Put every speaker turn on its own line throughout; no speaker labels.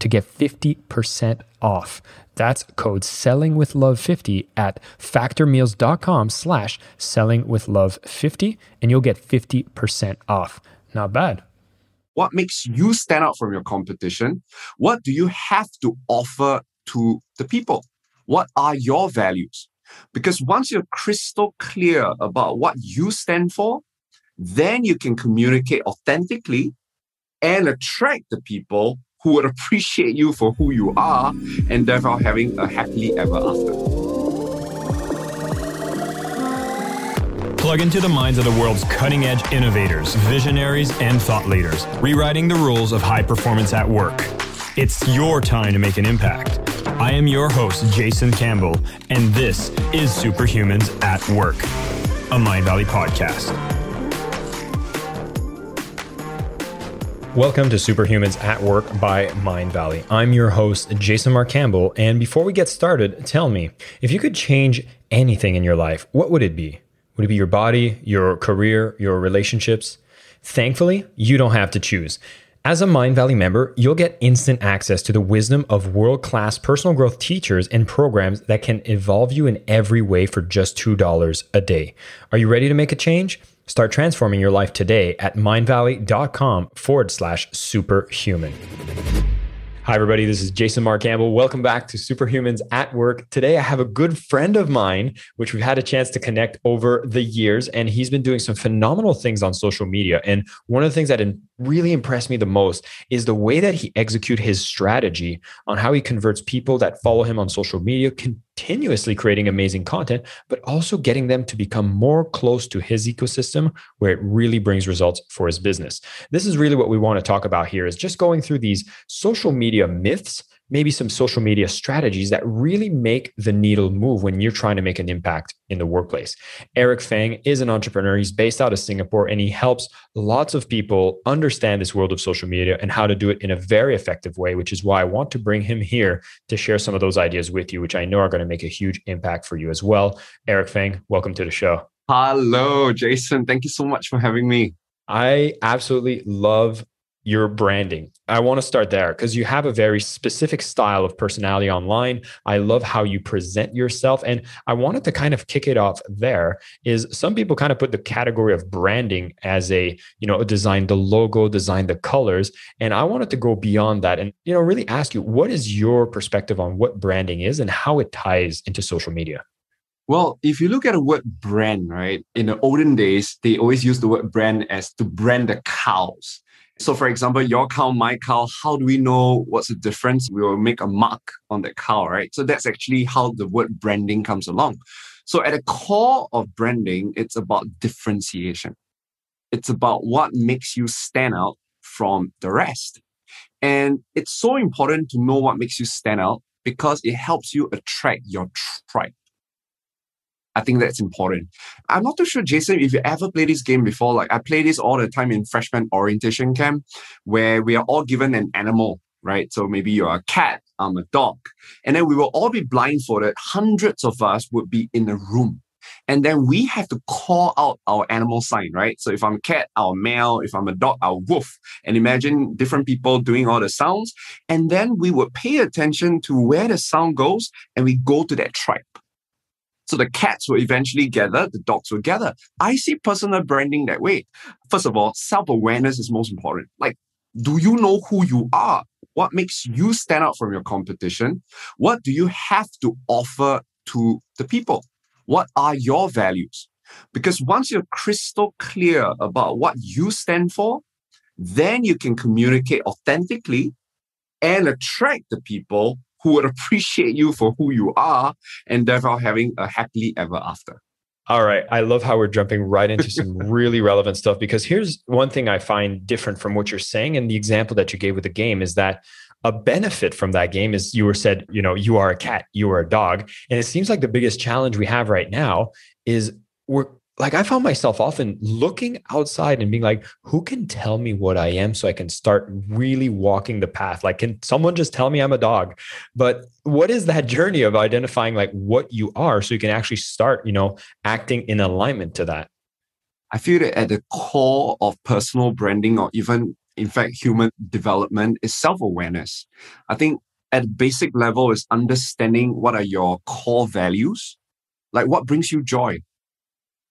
to get 50% off. That's code selling with love 50 at factormeals.com slash selling with love 50 and you'll get 50% off. Not bad.
What makes you stand out from your competition? What do you have to offer to the people? What are your values? Because once you're crystal clear about what you stand for, then you can communicate authentically and attract the people who would appreciate you for who you are and therefore having a happily ever after.
Plug into the minds of the world's cutting edge innovators, visionaries, and thought leaders, rewriting the rules of high performance at work. It's your time to make an impact. I am your host, Jason Campbell, and this is Superhumans at Work, a Mindvalley podcast.
Welcome to Superhumans at Work by Mindvalley. I'm your host, Jason Mark Campbell. And before we get started, tell me if you could change anything in your life, what would it be? Would it be your body, your career, your relationships? Thankfully, you don't have to choose. As a Mindvalley member, you'll get instant access to the wisdom of world class personal growth teachers and programs that can evolve you in every way for just $2 a day. Are you ready to make a change? Start transforming your life today at mindvalley.com forward slash superhuman. Hi, everybody. This is Jason Mark Campbell. Welcome back to Superhumans at Work. Today, I have a good friend of mine, which we've had a chance to connect over the years, and he's been doing some phenomenal things on social media. And one of the things that really impressed me the most is the way that he executes his strategy on how he converts people that follow him on social media, continuously creating amazing content, but also getting them to become more close to his ecosystem where it really brings results for his business. This is really what we want to talk about here is just going through these social media myths maybe some social media strategies that really make the needle move when you're trying to make an impact in the workplace. Eric Feng is an entrepreneur. He's based out of Singapore and he helps lots of people understand this world of social media and how to do it in a very effective way, which is why I want to bring him here to share some of those ideas with you, which I know are going to make a huge impact for you as well. Eric Feng, welcome to the show.
Hello, Jason. Thank you so much for having me.
I absolutely love your branding. I want to start there because you have a very specific style of personality online. I love how you present yourself. And I wanted to kind of kick it off there is some people kind of put the category of branding as a, you know, design the logo, design the colors. And I wanted to go beyond that and, you know, really ask you, what is your perspective on what branding is and how it ties into social media?
Well, if you look at the word brand, right, in the olden days, they always used the word brand as to brand the cows. So, for example, your cow, my cow, how do we know what's the difference? We will make a mark on that cow, right? So, that's actually how the word branding comes along. So, at the core of branding, it's about differentiation. It's about what makes you stand out from the rest. And it's so important to know what makes you stand out because it helps you attract your tribe. I think that's important. I'm not too sure, Jason, if you ever played this game before. Like I play this all the time in freshman orientation camp, where we are all given an animal, right? So maybe you're a cat, I'm a dog. And then we will all be blindfolded. Hundreds of us would be in a room. And then we have to call out our animal sign, right? So if I'm a cat, our meow. If I'm a dog, our woof. And imagine different people doing all the sounds. And then we would pay attention to where the sound goes and we go to that tribe. So the cats will eventually gather, the dogs will gather. I see personal branding that way. First of all, self awareness is most important. Like, do you know who you are? What makes you stand out from your competition? What do you have to offer to the people? What are your values? Because once you're crystal clear about what you stand for, then you can communicate authentically and attract the people who would appreciate you for who you are and therefore having a happily ever after.
All right. I love how we're jumping right into some really relevant stuff because here's one thing I find different from what you're saying. And the example that you gave with the game is that a benefit from that game is you were said, you know, you are a cat, you are a dog. And it seems like the biggest challenge we have right now is we're like I found myself often looking outside and being like, who can tell me what I am so I can start really walking the path? Like, can someone just tell me I'm a dog? But what is that journey of identifying like what you are so you can actually start, you know, acting in alignment to that?
I feel that at the core of personal branding or even in fact human development is self-awareness. I think at basic level is understanding what are your core values, like what brings you joy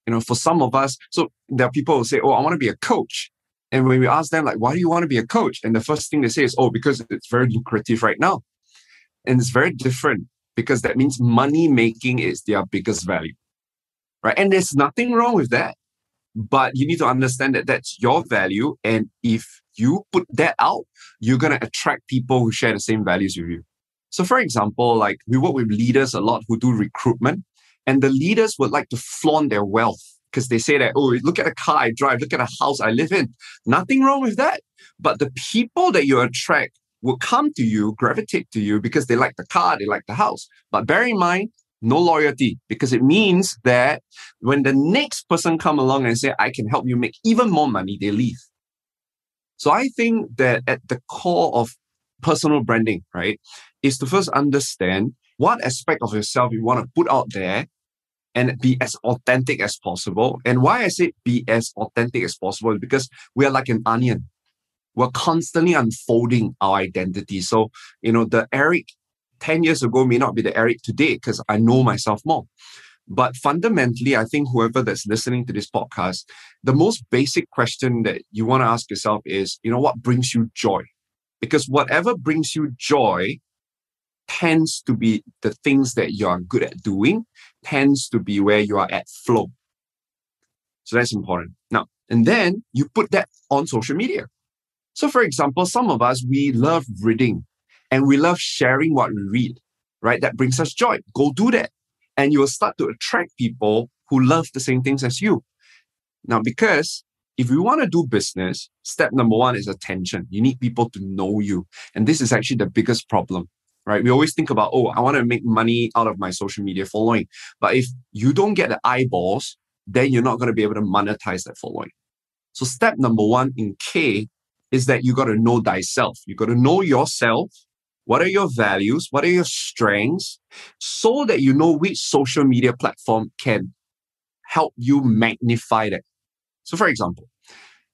you know, for some of us, so there are people who say, Oh, I want to be a coach. And when we ask them, like, why do you want to be a coach? And the first thing they say is, Oh, because it's very lucrative right now. And it's very different because that means money making is their biggest value. Right. And there's nothing wrong with that. But you need to understand that that's your value. And if you put that out, you're going to attract people who share the same values with you. So, for example, like we work with leaders a lot who do recruitment. And the leaders would like to flaunt their wealth because they say that, oh, look at the car I drive, look at the house I live in. Nothing wrong with that. But the people that you attract will come to you, gravitate to you because they like the car, they like the house. But bear in mind, no loyalty because it means that when the next person come along and say, I can help you make even more money, they leave. So I think that at the core of personal branding, right, is to first understand what aspect of yourself you want to put out there and be as authentic as possible. And why I say be as authentic as possible is because we are like an onion. We're constantly unfolding our identity. So, you know, the Eric 10 years ago may not be the Eric today because I know myself more. But fundamentally, I think whoever that's listening to this podcast, the most basic question that you want to ask yourself is, you know, what brings you joy? Because whatever brings you joy tends to be the things that you are good at doing, tends to be where you are at flow. So that's important. Now, and then you put that on social media. So, for example, some of us, we love reading and we love sharing what we read, right? That brings us joy. Go do that. And you will start to attract people who love the same things as you. Now, because if you want to do business, step number one is attention. You need people to know you. And this is actually the biggest problem right? We always think about, oh, I want to make money out of my social media following. But if you don't get the eyeballs, then you're not going to be able to monetize that following. So step number one in K is that you got to know thyself. You got to know yourself. What are your values? What are your strengths? So that you know which social media platform can help you magnify that. So for example,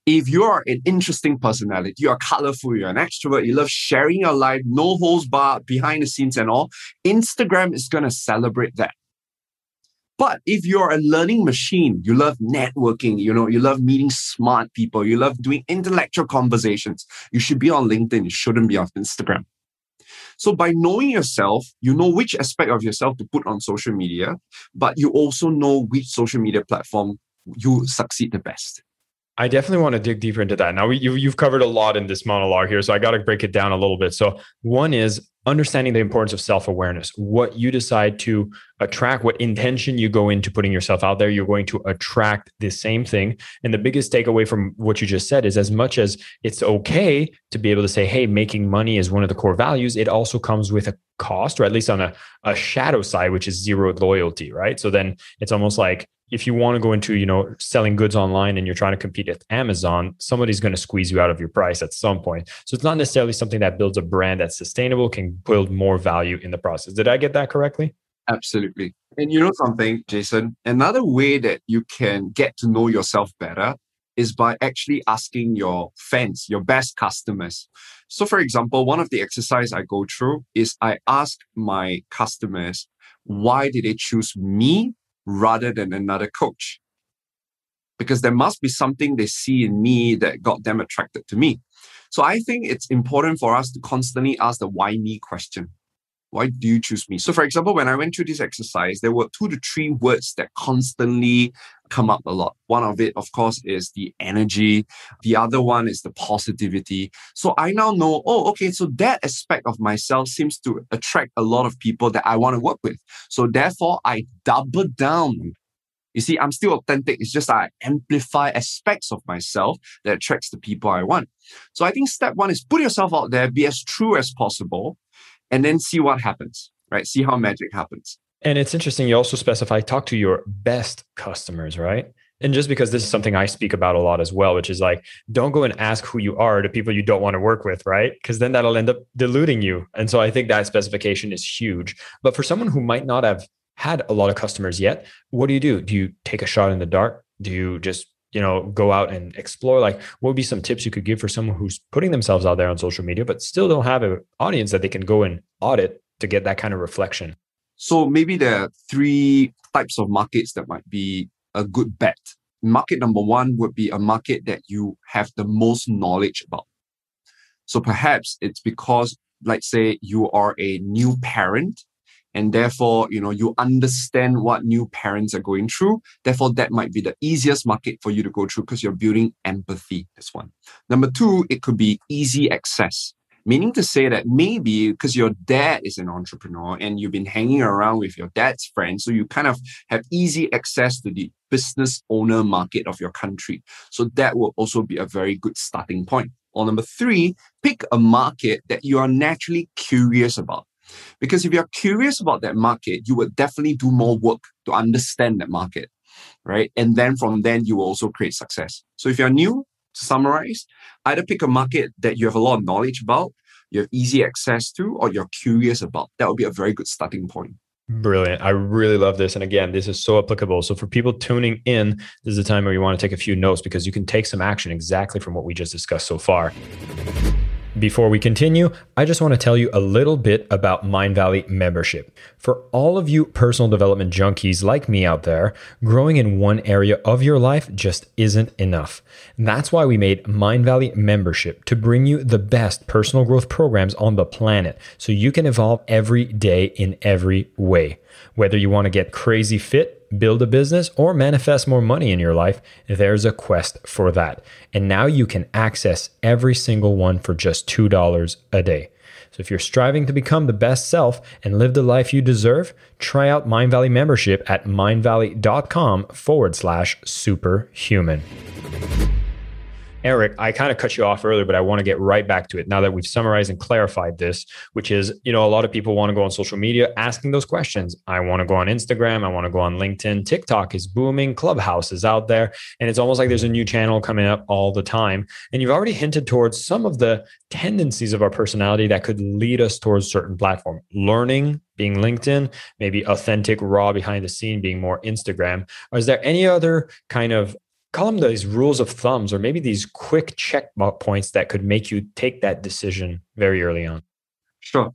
if you're an interesting personality, you're colorful, you're an extrovert, you love sharing your life, no holds barred, behind the scenes and all, Instagram is going to celebrate that. But if you're a learning machine, you love networking, you know, you love meeting smart people, you love doing intellectual conversations, you should be on LinkedIn, you shouldn't be on Instagram. So by knowing yourself, you know which aspect of yourself to put on social media, but you also know which social media platform you succeed the best.
I definitely want to dig deeper into that. Now, you, you've covered a lot in this monologue here, so I got to break it down a little bit. So, one is understanding the importance of self awareness, what you decide to attract, what intention you go into putting yourself out there, you're going to attract the same thing. And the biggest takeaway from what you just said is as much as it's okay to be able to say, hey, making money is one of the core values, it also comes with a cost, or at least on a, a shadow side, which is zero loyalty, right? So then it's almost like if you want to go into you know selling goods online and you're trying to compete at amazon somebody's going to squeeze you out of your price at some point. So it's not necessarily something that builds a brand that's sustainable can build more value in the process. Did i get that correctly?
Absolutely. And you know something jason? Another way that you can get to know yourself better is by actually asking your fans your best customers. So for example one of the exercise i go through is i ask my customers why did they choose me rather than another coach? Because there must be something they see in me that got them attracted to me. So I think it's important for us to constantly ask the why me question. Why do you choose me? So, for example, when I went through this exercise, there were two to three words that constantly come up a lot. One of it, of course, is the energy. The other one is the positivity. So I now know, oh, okay, so that aspect of myself seems to attract a lot of people that I want to work with. So therefore, I double down. You see, I'm still authentic. It's just I amplify aspects of myself that attracts the people I want. So I think step one is put yourself out there, be as true as possible, and then see what happens, right? See how magic happens.
And it's interesting. You also specify talk to your best customers, right? And just because this is something I speak about a lot as well, which is like, don't go and ask who you are to people you don't want to work with, right? Because then that'll end up diluting you. And so I think that specification is huge. But for someone who might not have had a lot of customers yet, what do you do? Do you take a shot in the dark? Do you just you know go out and explore like what would be some tips you could give for someone who's putting themselves out there on social media but still don't have an audience that they can go and audit to get that kind of reflection
so maybe there are three types of markets that might be a good bet. Market number one would be a market that you have the most knowledge about. So perhaps it's because, let's say, you are a new parent and therefore, you know, you understand what new parents are going through. Therefore, that might be the easiest market for you to go through because you're building empathy. That's one. Number two, it could be easy access. Meaning to say that maybe because your dad is an entrepreneur and you've been hanging around with your dad's friends, so you kind of have easy access to the business owner market of your country. So that will also be a very good starting point. Or number three, pick a market that you are naturally curious about. Because if you're curious about that market, you would definitely do more work to understand that market, right? And then from then, you will also create success. So if you're new, to summarize, either pick a market that you have a lot of knowledge about, you have easy access to, or you're curious about. That would be a very good starting point.
Brilliant. I really love this. And again, this is so applicable. So, for people tuning in, this is a time where you want to take a few notes because you can take some action exactly from what we just discussed so far. Before we continue, I just want to tell you a little bit about Mindvalley membership. For all of you personal development junkies like me out there, growing in one area of your life just isn't enough. And that's why we made Mindvalley membership to bring you the best personal growth programs on the planet so you can evolve every day in every way. Whether you want to get crazy fit, build a business, or manifest more money in your life, there's a quest for that. And now you can access every single one for just $2 a day. So if you're striving to become the best self and live the life you deserve, try out Mindvalley membership at mindvalley.com forward slash superhuman. Eric, I kind of cut you off earlier, but I want to get right back to it now that we've summarized and clarified this, which is, you know, a lot of people want to go on social media asking those questions. I want to go on Instagram. I want to go on LinkedIn. TikTok is booming. Clubhouse is out there. And it's almost like there's a new channel coming up all the time. And you've already hinted towards some of the tendencies of our personality that could lead us towards certain platform. Learning being LinkedIn, maybe authentic, raw behind the scene being more Instagram. Is there any other kind of call them these rules of thumbs or maybe these quick check points that could make you take that decision very early on.
Sure.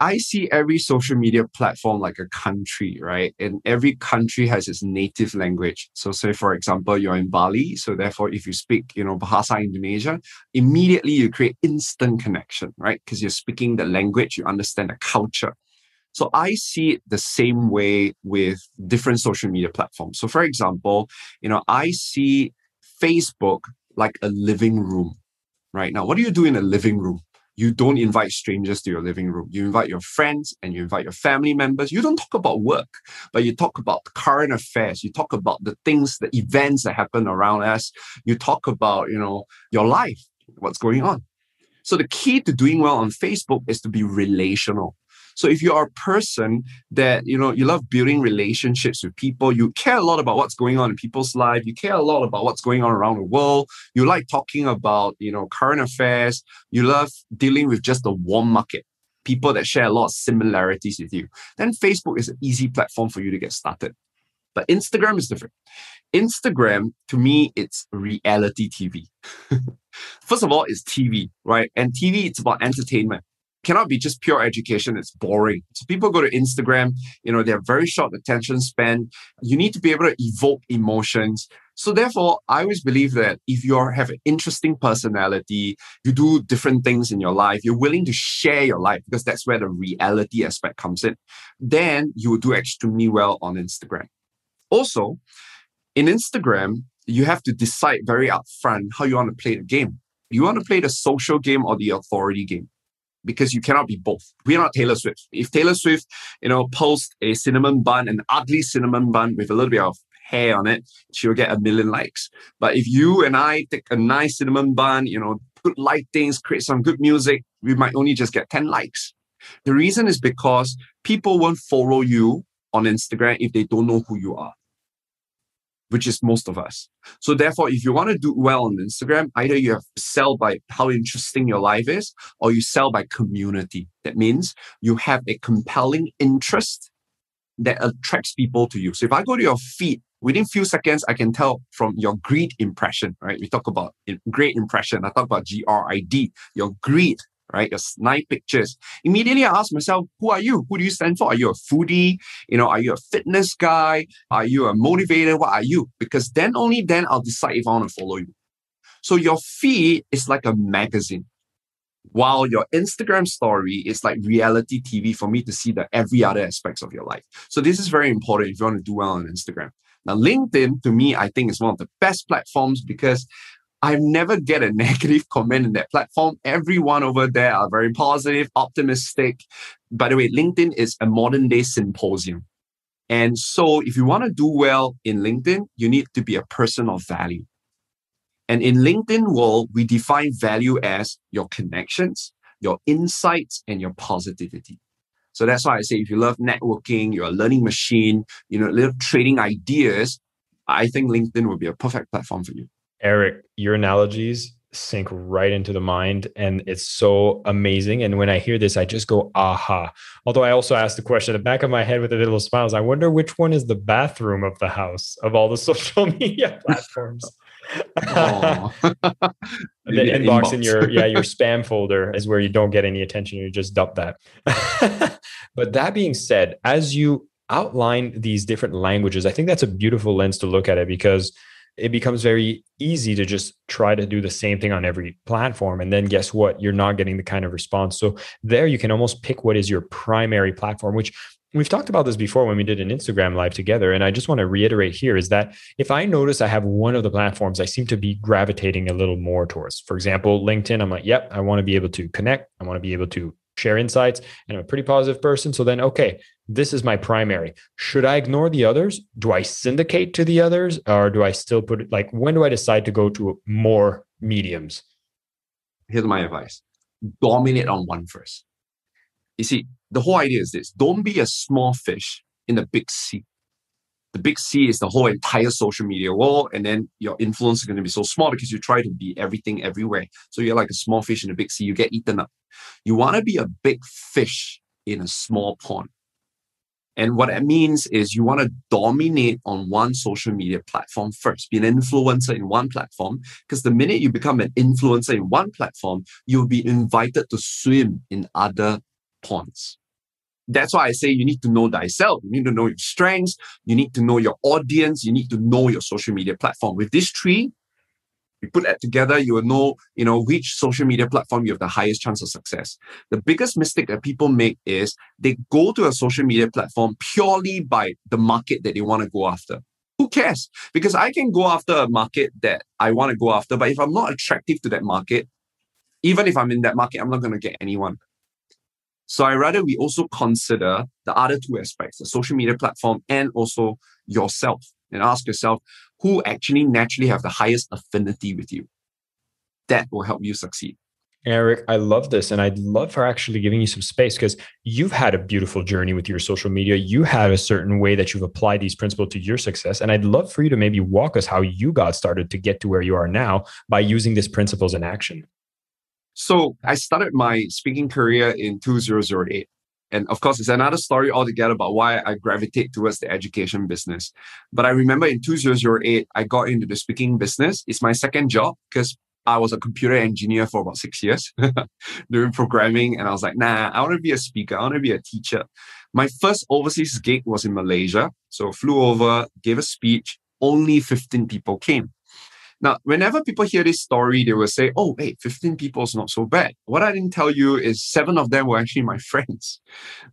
I see every social media platform like a country right? And every country has its native language. So say for example you're in bali so therefore if you speak you know bahasa indonesia immediately you create instant connection right? Because you're speaking the language you understand the culture so I see it the same way with different social media platforms. So for example, you know, I see Facebook like a living room. Right now, what do you do in a living room? You don't invite strangers to your living room. You invite your friends and you invite your family members. You don't talk about work, but you talk about current affairs. You talk about the things, the events that happen around us. You talk about, you know, your life, what's going on. So the key to doing well on Facebook is to be relational. So if you are a person that, you know, you love building relationships with people, you care a lot about what's going on in people's life, you care a lot about what's going on around the world, you like talking about, you know, current affairs, you love dealing with just the warm market people that share a lot of similarities with you, then Facebook is an easy platform for you to get started. But Instagram is different. Instagram, to me, it's reality TV. First of all, it's TV, right? And TV, it's about entertainment. Cannot be just pure education. It's boring. So people go to Instagram, you know, they're very short attention span. You need to be able to evoke emotions. So therefore, I always believe that if you have an interesting personality, you do different things in your life, you're willing to share your life because that's where the reality aspect comes in, then you will do extremely well on Instagram. Also, in Instagram, you have to decide very upfront how you want to play the game. You want to play the social game or the authority game because you cannot be both. We're not Taylor Swift. If Taylor Swift, you know, post a cinnamon bun, an ugly cinnamon bun with a little bit of hair on it, she'll get a million likes. But if you and I take a nice cinnamon bun, you know, put lightings, create some good music, we might only just get 10 likes. The reason is because people won't follow you on Instagram if they don't know who you are which is most of us. So therefore, if you want to do well on Instagram, either you have to sell by how interesting your life is, or you sell by community. That means you have a compelling interest that attracts people to you. So if I go to your feed, within few seconds, I can tell from your grid impression, right? We talk about great impression. I talk about G-R-I-D, your grid right? Your nine pictures. Immediately I ask myself, who are you? Who do you stand for? Are you a foodie? You know, are you a fitness guy? Are you a motivator? What are you? Because then only then I'll decide if I want to follow you. So your feed is like a magazine. While your Instagram story is like reality TV for me to see the every other aspects of your life. So this is very important if you want to do well on Instagram. Now, LinkedIn to me, I think is one of the best platforms because I never get a negative comment in that platform. Everyone over there are very positive, optimistic. By the way, LinkedIn is a modern day symposium. And so if you want to do well in LinkedIn, you need to be a person of value. And in LinkedIn world, we define value as your connections, your insights, and your positivity. So that's why I say if you love networking, you're a learning machine, you know, love trading ideas, I think LinkedIn would be a perfect platform for you.
Eric, your analogies sink right into the mind and it's so amazing. And when I hear this, I just go, aha. Although I also ask the question in the back of my head with a little smiles, I wonder which one is the bathroom of the house of all the social media platforms. the inbox, inbox in your yeah your spam folder is where you don't get any attention you just dump that but that being said as you outline these different languages i think that's a beautiful lens to look at it because it becomes very easy to just try to do the same thing on every platform. And then guess what? You're not getting the kind of response. So there you can almost pick what is your primary platform, which we've talked about this before when we did an Instagram live together. And I just want to reiterate here is that if I notice I have one of the platforms I seem to be gravitating a little more towards, for example, LinkedIn, I'm like, yep, I want to be able to connect. I want to be able to share insights and I'm a pretty positive person. So then, okay, this is my primary. Should I ignore the others? Do I syndicate to the others or do I still put it like when do I decide to go to more mediums?
Here's my advice dominate on one first. You see, the whole idea is this don't be a small fish in the big sea. The big sea is the whole entire social media world, and then your influence is going to be so small because you try to be everything everywhere. So you're like a small fish in a big sea, you get eaten up. You want to be a big fish in a small pond. And what that means is you want to dominate on one social media platform first, be an influencer in one platform. Because the minute you become an influencer in one platform, you'll be invited to swim in other ponds. That's why I say you need to know thyself. You need to know your strengths. You need to know your audience. You need to know your social media platform. With this tree, you put that together, you will know, you know, which social media platform you have the highest chance of success. The biggest mistake that people make is they go to a social media platform purely by the market that they want to go after. Who cares? Because I can go after a market that I want to go after, but if I'm not attractive to that market, even if I'm in that market, I'm not going to get anyone. So I rather we also consider the other two aspects, the social media platform and also yourself and ask yourself who actually naturally have the highest affinity with you. That will help you succeed.
Eric, I love this. And I'd love for actually giving you some space because you've had a beautiful journey with your social media. You had a certain way that you've applied these principles to your success. And I'd love for you to maybe walk us how you got started to get to where you are now by using these principles in action.
So I started my speaking career in 2008. And of course, it's another story altogether about why I gravitate towards the education business. But I remember in 2008, I got into the speaking business. It's my second job because I was a computer engineer for about six years doing programming. And I was like, nah, I want to be a speaker. I want to be a teacher. My first overseas gig was in Malaysia. So flew over, gave a speech. Only 15 people came. Now, whenever people hear this story, they will say, oh, hey, 15 people is not so bad. What I didn't tell you is seven of them were actually my friends.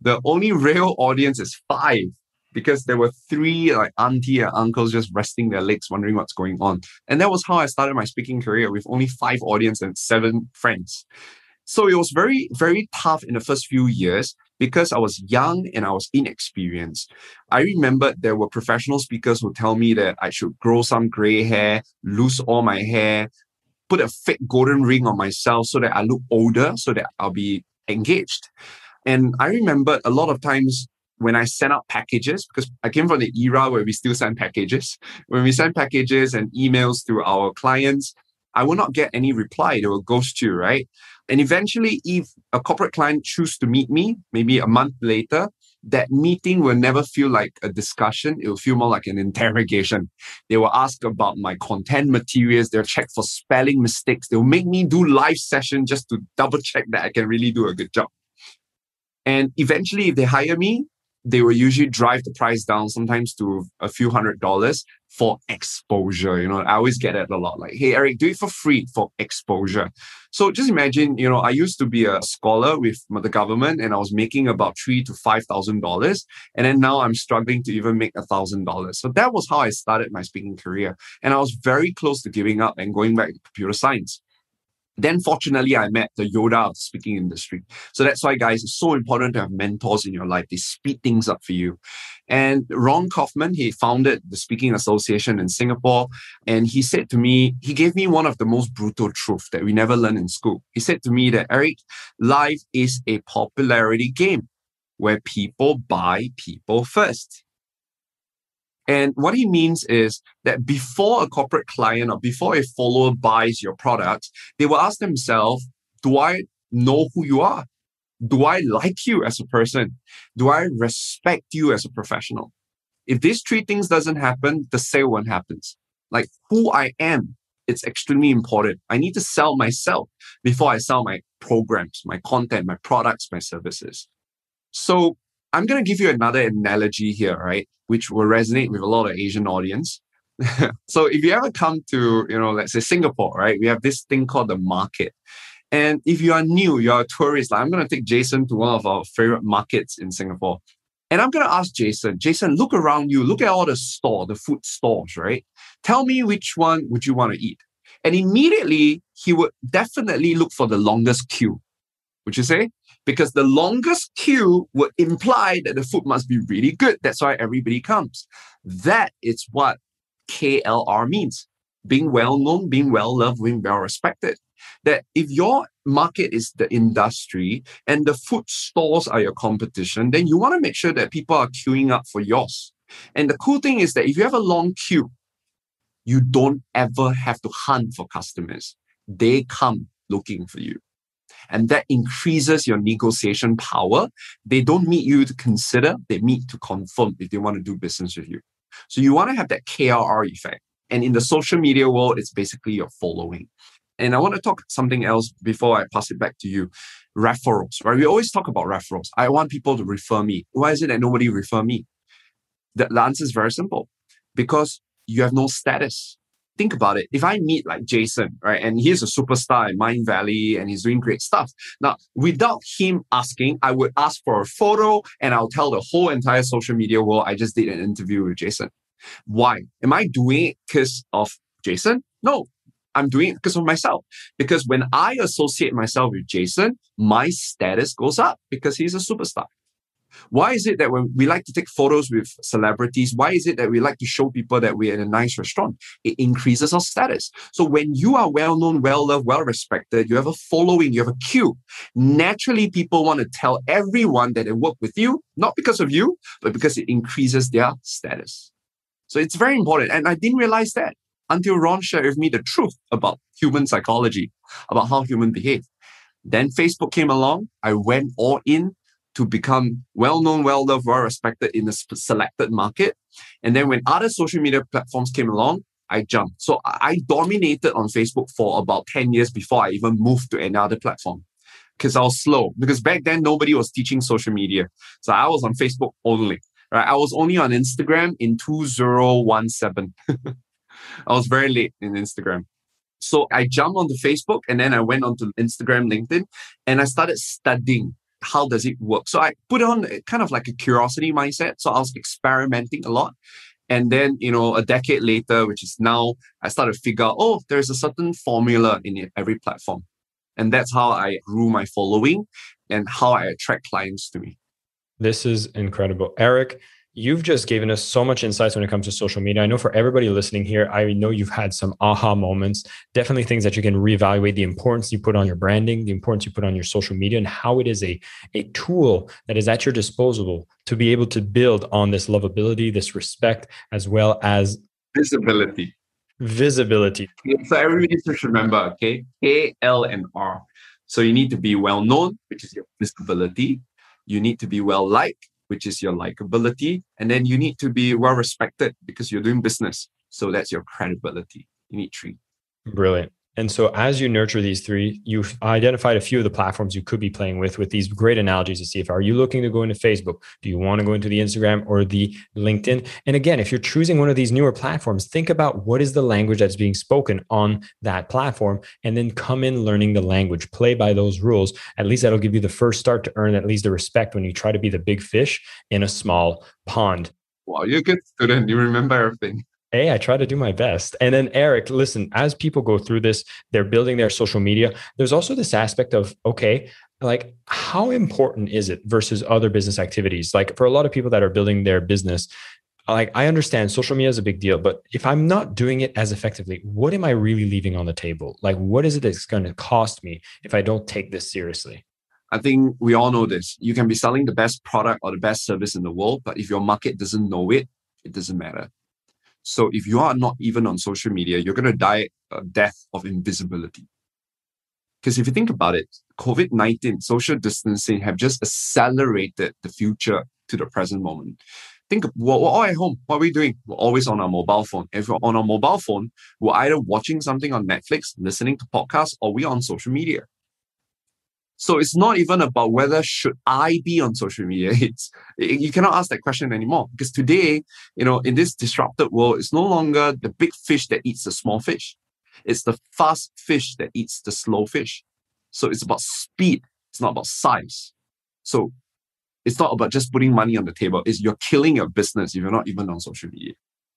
The only real audience is five because there were three like auntie and uncles just resting their legs, wondering what's going on. And that was how I started my speaking career with only five audience and seven friends. So it was very, very tough in the first few years because I was young and I was inexperienced. I remember there were professional speakers who tell me that I should grow some gray hair, lose all my hair, put a fake golden ring on myself so that I look older, so that I'll be engaged. And I remember a lot of times when I sent out packages, because I came from the era where we still send packages, when we send packages and emails to our clients, I will not get any reply. They will ghost you, right? And eventually, if a corporate client choose to meet me, maybe a month later, that meeting will never feel like a discussion. It will feel more like an interrogation. They will ask about my content materials. They'll check for spelling mistakes. They'll make me do live session just to double check that I can really do a good job. And eventually, if they hire me, they will usually drive the price down sometimes to a few hundred dollars for exposure. You know, I always get it a lot like, hey, Eric, do it for free for exposure. So just imagine, you know, I used to be a scholar with the government and I was making about three to five thousand dollars. And then now I'm struggling to even make a thousand dollars. So that was how I started my speaking career. And I was very close to giving up and going back to computer science. Then fortunately, I met the Yoda of the speaking industry. So that's why, guys, it's so important to have mentors in your life. They speed things up for you. And Ron Kaufman, he founded the Speaking Association in Singapore. And he said to me, he gave me one of the most brutal truths that we never learn in school. He said to me that, Eric, life is a popularity game where people buy people first. And what he means is that before a corporate client or before a follower buys your product, they will ask themselves, do I know who you are? Do I like you as a person? Do I respect you as a professional? If these three things doesn't happen, the sale won't happens. Like who I am, it's extremely important. I need to sell myself before I sell my programs, my content, my products, my services. So I'm going to give you another analogy here, right? Which will resonate with a lot of Asian audience. so if you ever come to, you know, let's say Singapore, right? We have this thing called the market. And if you are new, you're a tourist, like I'm going to take Jason to one of our favorite markets in Singapore. And I'm going to ask Jason, Jason, look around you, look at all the store, the food stores, right? Tell me which one would you want to eat? And immediately he would definitely look for the longest queue. Would you say? Because the longest queue would imply that the food must be really good. That's why everybody comes. That is what KLR means being well known, being well loved, being well respected. That if your market is the industry and the food stores are your competition, then you want to make sure that people are queuing up for yours. And the cool thing is that if you have a long queue, you don't ever have to hunt for customers. They come looking for you and that increases your negotiation power. They don't meet you to consider, they meet to confirm if they want to do business with you. So you want to have that KLR effect. And in the social media world, it's basically your following. And I want to talk something else before I pass it back to you. Referrals, right? We always talk about referrals. I want people to refer me. Why is it that nobody refer me? The, the answer is very simple. Because you have no status think about it. If I meet like Jason, right, and he's a superstar in Mindvalley and he's doing great stuff. Now, without him asking, I would ask for a photo and I'll tell the whole entire social media world I just did an interview with Jason. Why? Am I doing it because of Jason? No. I'm doing it because of myself. Because when I associate myself with Jason, my status goes up because he's a superstar. Why is it that when we like to take photos with celebrities, why is it that we like to show people that we're in a nice restaurant? It increases our status. So when you are well known, well loved, well respected, you have a following, you have a queue. Naturally, people want to tell everyone that they work with you, not because of you, but because it increases their status. So it's very important. And I didn't realize that until Ron shared with me the truth about human psychology, about how human behave. Then Facebook came along. I went all in to become well known, well loved, well respected in a selected market. And then when other social media platforms came along, I jumped. So I dominated on Facebook for about 10 years before I even moved to another platform because I was slow. Because back then, nobody was teaching social media. So I was on Facebook only. Right? I was only on Instagram in 2017. I was very late in Instagram. So I jumped onto Facebook and then I went onto Instagram, LinkedIn, and I started studying how does it work. So I put on kind of like a curiosity mindset. So I was experimenting a lot. And then, you know, a decade later, which is now, I started to figure out, oh, there's a certain formula in every platform. And that's how I grew my following and how I attract clients to me.
This is incredible. Eric, You've just given us so much insights when it comes to social media. I know for everybody listening here, I know you've had some aha moments, definitely things that you can reevaluate the importance you put on your branding, the importance you put on your social media, and how it is a, a tool that is at your disposal to be able to build on this lovability, this respect, as well as
visibility.
Visibility.
So everybody should remember, okay, A, L, and R. So you need to be well known, which is your visibility. You need to be well liked, which is your likability. And then you need to be well respected because you're doing business. So that's your credibility. You need three.
Brilliant. And so, as you nurture these three, you've identified a few of the platforms you could be playing with, with these great analogies to see if are you looking to go into Facebook? Do you want to go into the Instagram or the LinkedIn? And again, if you're choosing one of these newer platforms, think about what is the language that's being spoken on that platform, and then come in learning the language, play by those rules. At least that'll give you the first start to earn at least the respect when you try to be the big fish in a small pond.
Wow, you're a good student. You remember everything.
Hey, I try to do my best. And then, Eric, listen, as people go through this, they're building their social media. There's also this aspect of, okay, like how important is it versus other business activities? Like for a lot of people that are building their business, like I understand social media is a big deal, but if I'm not doing it as effectively, what am I really leaving on the table? Like, what is it that's going to cost me if I don't take this seriously?
I think we all know this. You can be selling the best product or the best service in the world, but if your market doesn't know it, it doesn't matter. So if you are not even on social media, you're going to die a death of invisibility. Because if you think about it, COVID 19, social distancing have just accelerated the future to the present moment. Think we're, we're all at home. What are we doing? We're always on our mobile phone. If we're on our mobile phone, we're either watching something on Netflix, listening to podcasts, or we're on social media. So it's not even about whether should I be on social media. It's you cannot ask that question anymore because today, you know, in this disrupted world, it's no longer the big fish that eats the small fish. It's the fast fish that eats the slow fish. So it's about speed. It's not about size. So it's not about just putting money on the table. It's you're killing your business if you're not even on social media.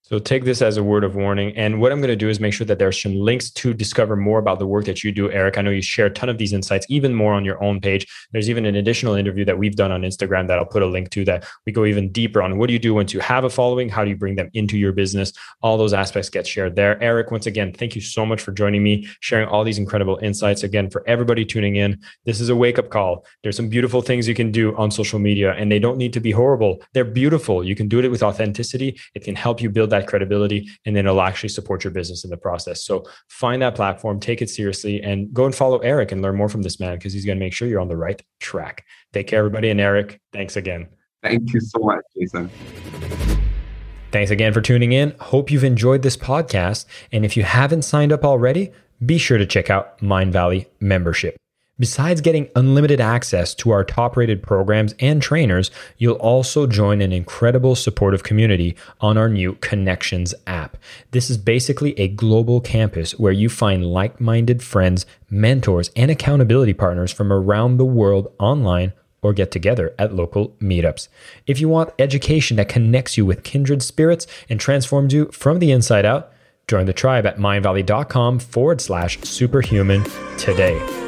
So take this as a word of warning. And what I'm going to do is make sure that there are some links to discover more about the work that you do, Eric. I know you share a ton of these insights, even more on your own page. There's even an additional interview that we've done on Instagram that I'll put a link to that we go even deeper on what do you do once you have a following? How do you bring them into your business? All those aspects get shared there. Eric, once again, thank you so much for joining me, sharing all these incredible insights. Again, for everybody tuning in, this is a wake up call. There's some beautiful things you can do on social media, and they don't need to be horrible. They're beautiful. You can do it with authenticity. It can help you build that credibility and then it'll actually support your business in the process. So find that platform, take it seriously, and go and follow Eric and learn more from this man because he's going to make sure you're on the right track. Take care, everybody. And Eric, thanks again.
Thank you so much, Jason.
Thanks again for tuning in. Hope you've enjoyed this podcast. And if you haven't signed up already, be sure to check out Mindvalley membership. Besides getting unlimited access to our top rated programs and trainers, you'll also join an incredible supportive community on our new Connections app. This is basically a global campus where you find like minded friends, mentors, and accountability partners from around the world online or get together at local meetups. If you want education that connects you with kindred spirits and transforms you from the inside out, join the tribe at mindvalley.com forward slash superhuman today.